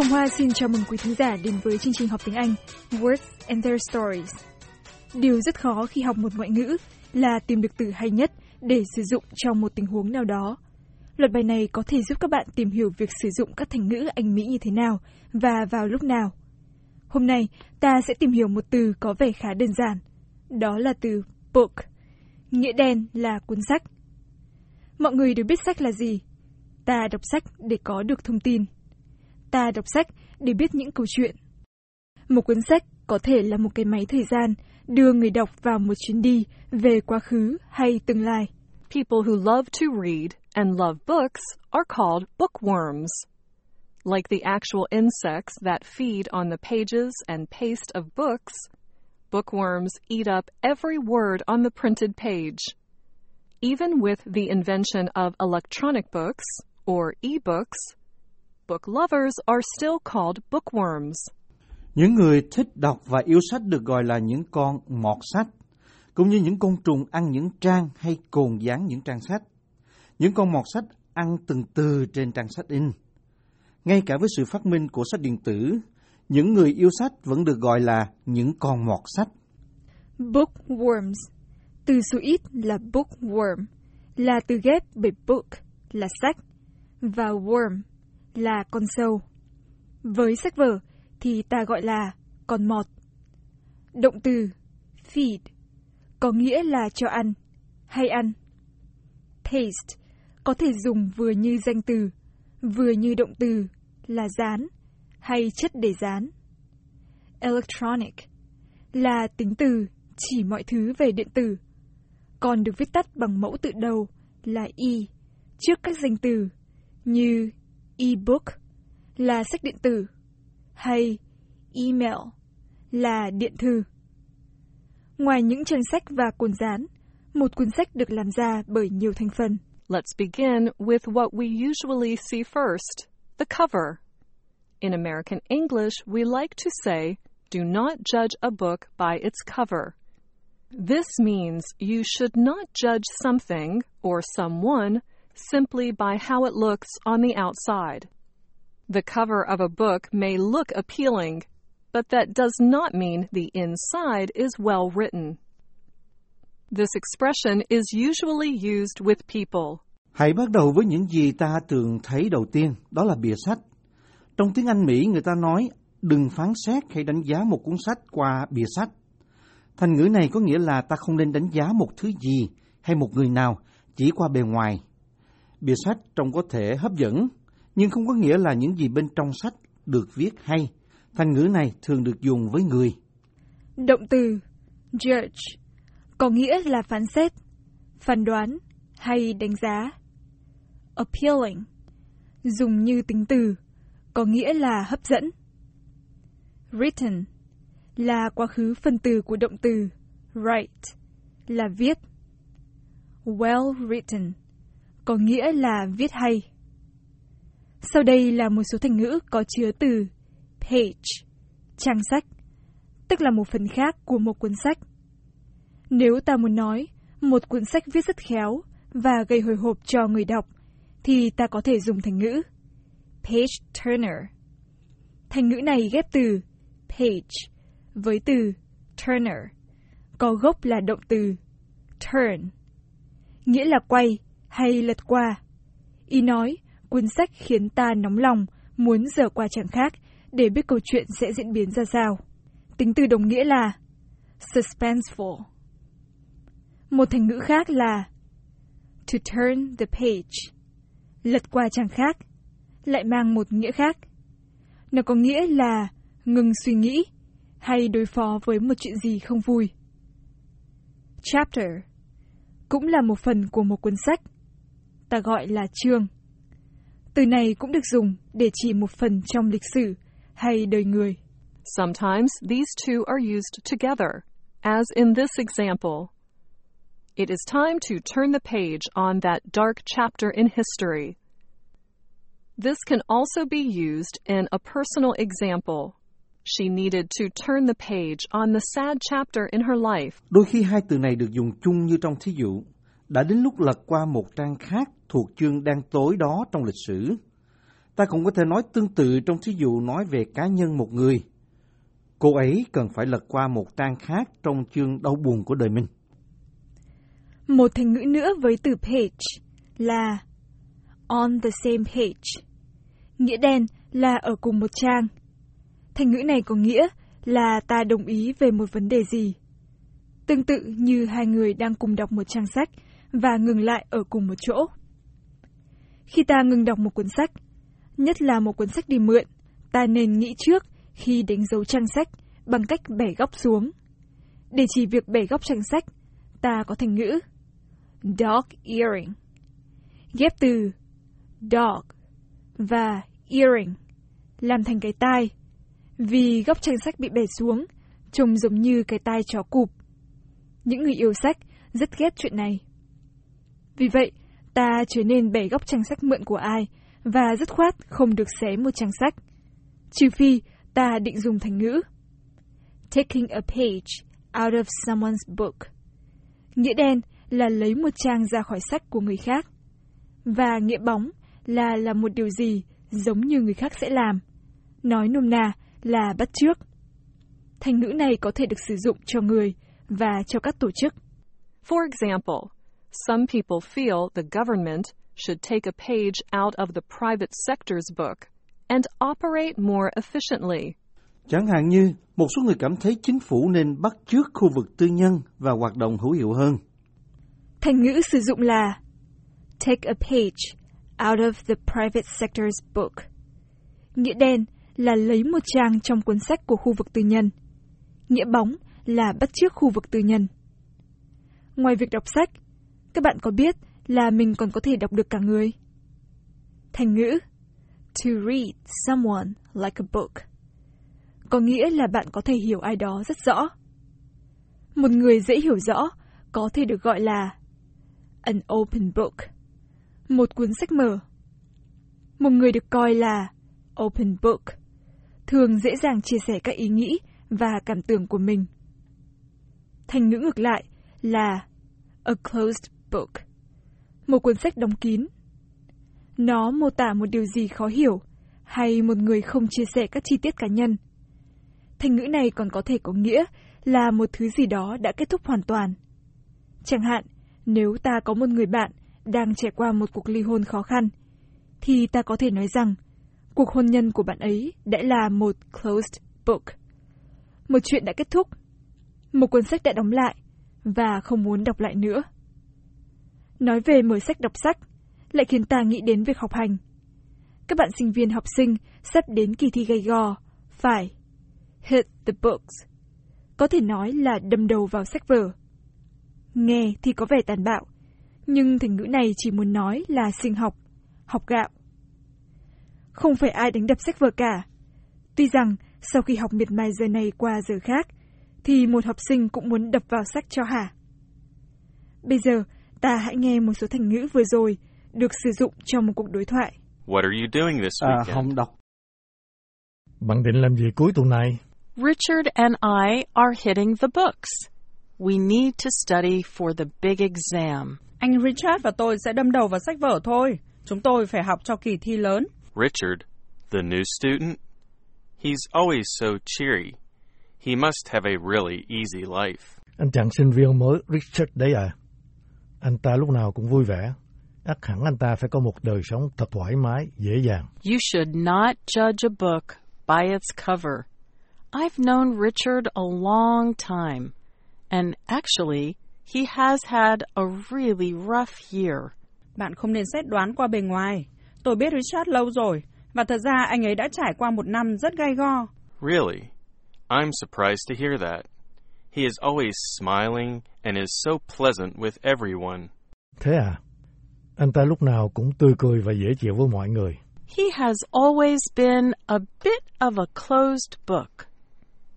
Hồng Hoa xin chào mừng quý thính giả đến với chương trình học tiếng Anh Words and Their Stories. Điều rất khó khi học một ngoại ngữ là tìm được từ hay nhất để sử dụng trong một tình huống nào đó. Luật bài này có thể giúp các bạn tìm hiểu việc sử dụng các thành ngữ Anh Mỹ như thế nào và vào lúc nào. Hôm nay, ta sẽ tìm hiểu một từ có vẻ khá đơn giản. Đó là từ book. Nghĩa đen là cuốn sách. Mọi người đều biết sách là gì. Ta đọc sách để có được thông tin. Ta đọc sách để biết những câu chuyện. Một cuốn sách có thể là một cái máy thời gian đưa người đọc vào một chuyến đi về quá khứ hay tương lai. People who love to read and love books are called bookworms. Like the actual insects that feed on the pages and paste of books, bookworms eat up every word on the printed page. Even with the invention of electronic books, or e-books, book lovers are still called bookworms. Những người thích đọc và yêu sách được gọi là những con mọt sách, cũng như những côn trùng ăn những trang hay cồn dán những trang sách. Những con mọt sách ăn từng từ trên trang sách in. Ngay cả với sự phát minh của sách điện tử, những người yêu sách vẫn được gọi là những con mọt sách. Bookworms Từ số ít là bookworm, là từ ghép bởi book là sách và worm là con sâu. Với sách vở thì ta gọi là con mọt. Động từ feed có nghĩa là cho ăn hay ăn. Taste có thể dùng vừa như danh từ, vừa như động từ là dán hay chất để dán. Electronic là tính từ chỉ mọi thứ về điện tử, còn được viết tắt bằng mẫu tự đầu là e trước các danh từ như e-book là sách điện tử hay email là điện thư. Ngoài những trang sách và cuốn dán, một cuốn sách được làm ra bởi nhiều thành phần. Let's begin with what we usually see first the cover. In American English, we like to say, do not judge a book by its cover. This means you should not judge something or someone simply by how it looks on the outside. The cover of a book may look appealing, but that does not mean the inside is well written. This expression is usually used with people. Hãy bắt đầu với những gì ta thường thấy đầu tiên, đó là bìa sách. Trong tiếng Anh Mỹ người ta nói đừng phán xét hay đánh giá một cuốn sách qua bìa sách. Thành ngữ này có nghĩa là ta không nên đánh giá một thứ gì hay một người nào chỉ qua bề ngoài. Bìa sách trông có thể hấp dẫn, nhưng không có nghĩa là những gì bên trong sách được viết hay. Thành ngữ này thường được dùng với người. Động từ judge có nghĩa là phán xét, phán đoán hay đánh giá. Appealing dùng như tính từ có nghĩa là hấp dẫn. Written là quá khứ phân từ của động từ write là viết. Well written có nghĩa là viết hay. Sau đây là một số thành ngữ có chứa từ page, trang sách, tức là một phần khác của một cuốn sách. Nếu ta muốn nói một cuốn sách viết rất khéo và gây hồi hộp cho người đọc, thì ta có thể dùng thành ngữ page turner. Thành ngữ này ghép từ page với từ turner, có gốc là động từ turn, nghĩa là quay hay lật qua. Y nói, cuốn sách khiến ta nóng lòng, muốn dở qua trang khác để biết câu chuyện sẽ diễn biến ra sao. Tính từ đồng nghĩa là suspenseful. Một thành ngữ khác là to turn the page, lật qua trang khác, lại mang một nghĩa khác. Nó có nghĩa là ngừng suy nghĩ hay đối phó với một chuyện gì không vui. Chapter cũng là một phần của một cuốn sách ta gọi là chương. Từ này cũng được dùng để chỉ một phần trong lịch sử hay đời người. Sometimes these two are used together, as in this example. It is time to turn the page on that dark chapter in history. This can also be used in a personal example. She needed to turn the page on the sad chapter in her life. Đôi khi hai từ này được dùng chung như trong thí dụ. Đã đến lúc lật qua một trang khác thuộc chương đang tối đó trong lịch sử. Ta cũng có thể nói tương tự trong thí dụ nói về cá nhân một người. Cô ấy cần phải lật qua một trang khác trong chương đau buồn của đời mình. Một thành ngữ nữa với từ page là on the same page. Nghĩa đen là ở cùng một trang. Thành ngữ này có nghĩa là ta đồng ý về một vấn đề gì. Tương tự như hai người đang cùng đọc một trang sách và ngừng lại ở cùng một chỗ. Khi ta ngừng đọc một cuốn sách, nhất là một cuốn sách đi mượn, ta nên nghĩ trước khi đánh dấu trang sách bằng cách bẻ góc xuống. Để chỉ việc bẻ góc trang sách, ta có thành ngữ dog earring, ghép từ dog và earring làm thành cái tai, vì góc trang sách bị bẻ xuống, trông giống như cái tai chó cụp. Những người yêu sách rất ghét chuyện này. Vì vậy, ta trở nên bẻ góc trang sách mượn của ai và dứt khoát không được xé một trang sách. Trừ phi ta định dùng thành ngữ. Taking a page out of someone's book. Nghĩa đen là lấy một trang ra khỏi sách của người khác. Và nghĩa bóng là làm một điều gì giống như người khác sẽ làm. Nói nôm na là bắt chước. Thành ngữ này có thể được sử dụng cho người và cho các tổ chức. For example, some people feel the government should take a page out of the private sector's book and operate more efficiently. Chẳng hạn như, một số người cảm thấy chính phủ nên bắt chước khu vực tư nhân và hoạt động hữu hiệu hơn. Thành ngữ sử dụng là take a page out of the private sector's book. Nghĩa đen là lấy một trang trong cuốn sách của khu vực tư nhân. Nghĩa bóng là bắt chước khu vực tư nhân. Ngoài việc đọc sách, các bạn có biết là mình còn có thể đọc được cả người? Thành ngữ To read someone like a book có nghĩa là bạn có thể hiểu ai đó rất rõ. Một người dễ hiểu rõ có thể được gọi là an open book, một cuốn sách mở. Một người được coi là open book, thường dễ dàng chia sẻ các ý nghĩ và cảm tưởng của mình. Thành ngữ ngược lại là a closed book, một cuốn sách đóng kín. Nó mô tả một điều gì khó hiểu hay một người không chia sẻ các chi tiết cá nhân. Thành ngữ này còn có thể có nghĩa là một thứ gì đó đã kết thúc hoàn toàn. Chẳng hạn, nếu ta có một người bạn đang trải qua một cuộc ly hôn khó khăn, thì ta có thể nói rằng cuộc hôn nhân của bạn ấy đã là một closed book. Một chuyện đã kết thúc, một cuốn sách đã đóng lại và không muốn đọc lại nữa. Nói về mở sách đọc sách lại khiến ta nghĩ đến việc học hành. Các bạn sinh viên học sinh sắp đến kỳ thi gay go, phải hit the books. Có thể nói là đâm đầu vào sách vở. Nghe thì có vẻ tàn bạo, nhưng thành ngữ này chỉ muốn nói là sinh học, học gạo. Không phải ai đánh đập sách vở cả. Tuy rằng sau khi học miệt mài giờ này qua giờ khác, thì một học sinh cũng muốn đập vào sách cho hả. Bây giờ, ta hãy nghe một số thành ngữ vừa rồi được sử dụng trong một cuộc đối thoại. What are you doing this À, weekend? không đọc. Bạn định làm gì cuối tuần này? Richard and I are hitting the books. We need to study for the big exam. Anh Richard và tôi sẽ đâm đầu vào sách vở thôi. Chúng tôi phải học cho kỳ thi lớn. Richard, the new student? He's always so cheery. He must have a really easy life. Anh chàng sinh viên mới Richard đấy à? Anh ta lúc nào cũng vui vẻ. ắt hẳn anh ta phải có một đời sống thật thoải mái, dễ dàng. You should not judge a book by its cover. I've known Richard a long time, and actually, he has had a really rough year. Bạn không nên xét đoán qua bề ngoài. Tôi biết Richard lâu rồi, và thật ra anh ấy đã trải qua một năm rất gai go. Really? I'm surprised to hear that. He is always smiling and is so pleasant with everyone. Thế à? Anh ta lúc nào cũng tươi cười và dễ chịu với mọi người. He has always been a bit of a closed book.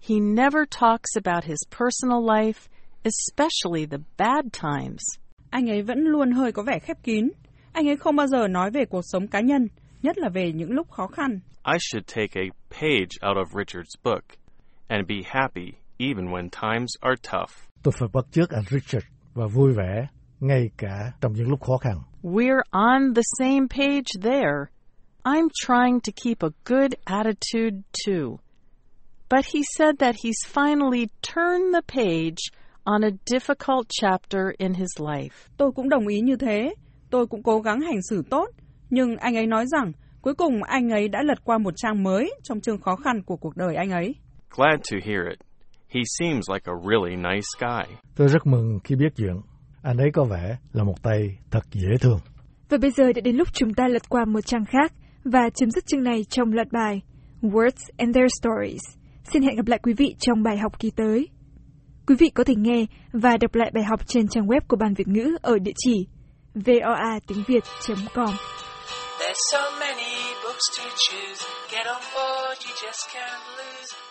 He never talks about his personal life, especially the bad times. Anh ấy vẫn luôn hơi có vẻ khép kín. Anh ấy không bao giờ nói về cuộc sống cá nhân, nhất là về những lúc khó khăn. I should take a page out of Richard's book and be happy even when times are tough. Tôi phải bắt chước anh Richard và vui vẻ, ngay cả trong những lúc khó khăn. We're on the same page there. I'm trying to keep a good attitude too. But he said that he's finally turned the page on a difficult chapter in his life. Tôi cũng đồng ý như thế. Tôi cũng cố gắng hành xử tốt. Nhưng anh ấy nói rằng cuối cùng anh ấy đã lật qua một trang mới trong chương khó khăn của cuộc đời anh ấy. Glad to hear it. He seems like a really nice guy. Tôi rất mừng khi biết chuyện. Anh ấy có vẻ là một tay thật dễ thương. Và bây giờ đã đến lúc chúng ta lật qua một trang khác và chấm dứt chương này trong loạt bài Words and Their Stories. Xin hẹn gặp lại quý vị trong bài học kỳ tới. Quý vị có thể nghe và đọc lại bài học trên trang web của Ban Việt ngữ ở địa chỉ voa tiếng Việt.com. There's so many books to choose. Get on board, you just can't lose.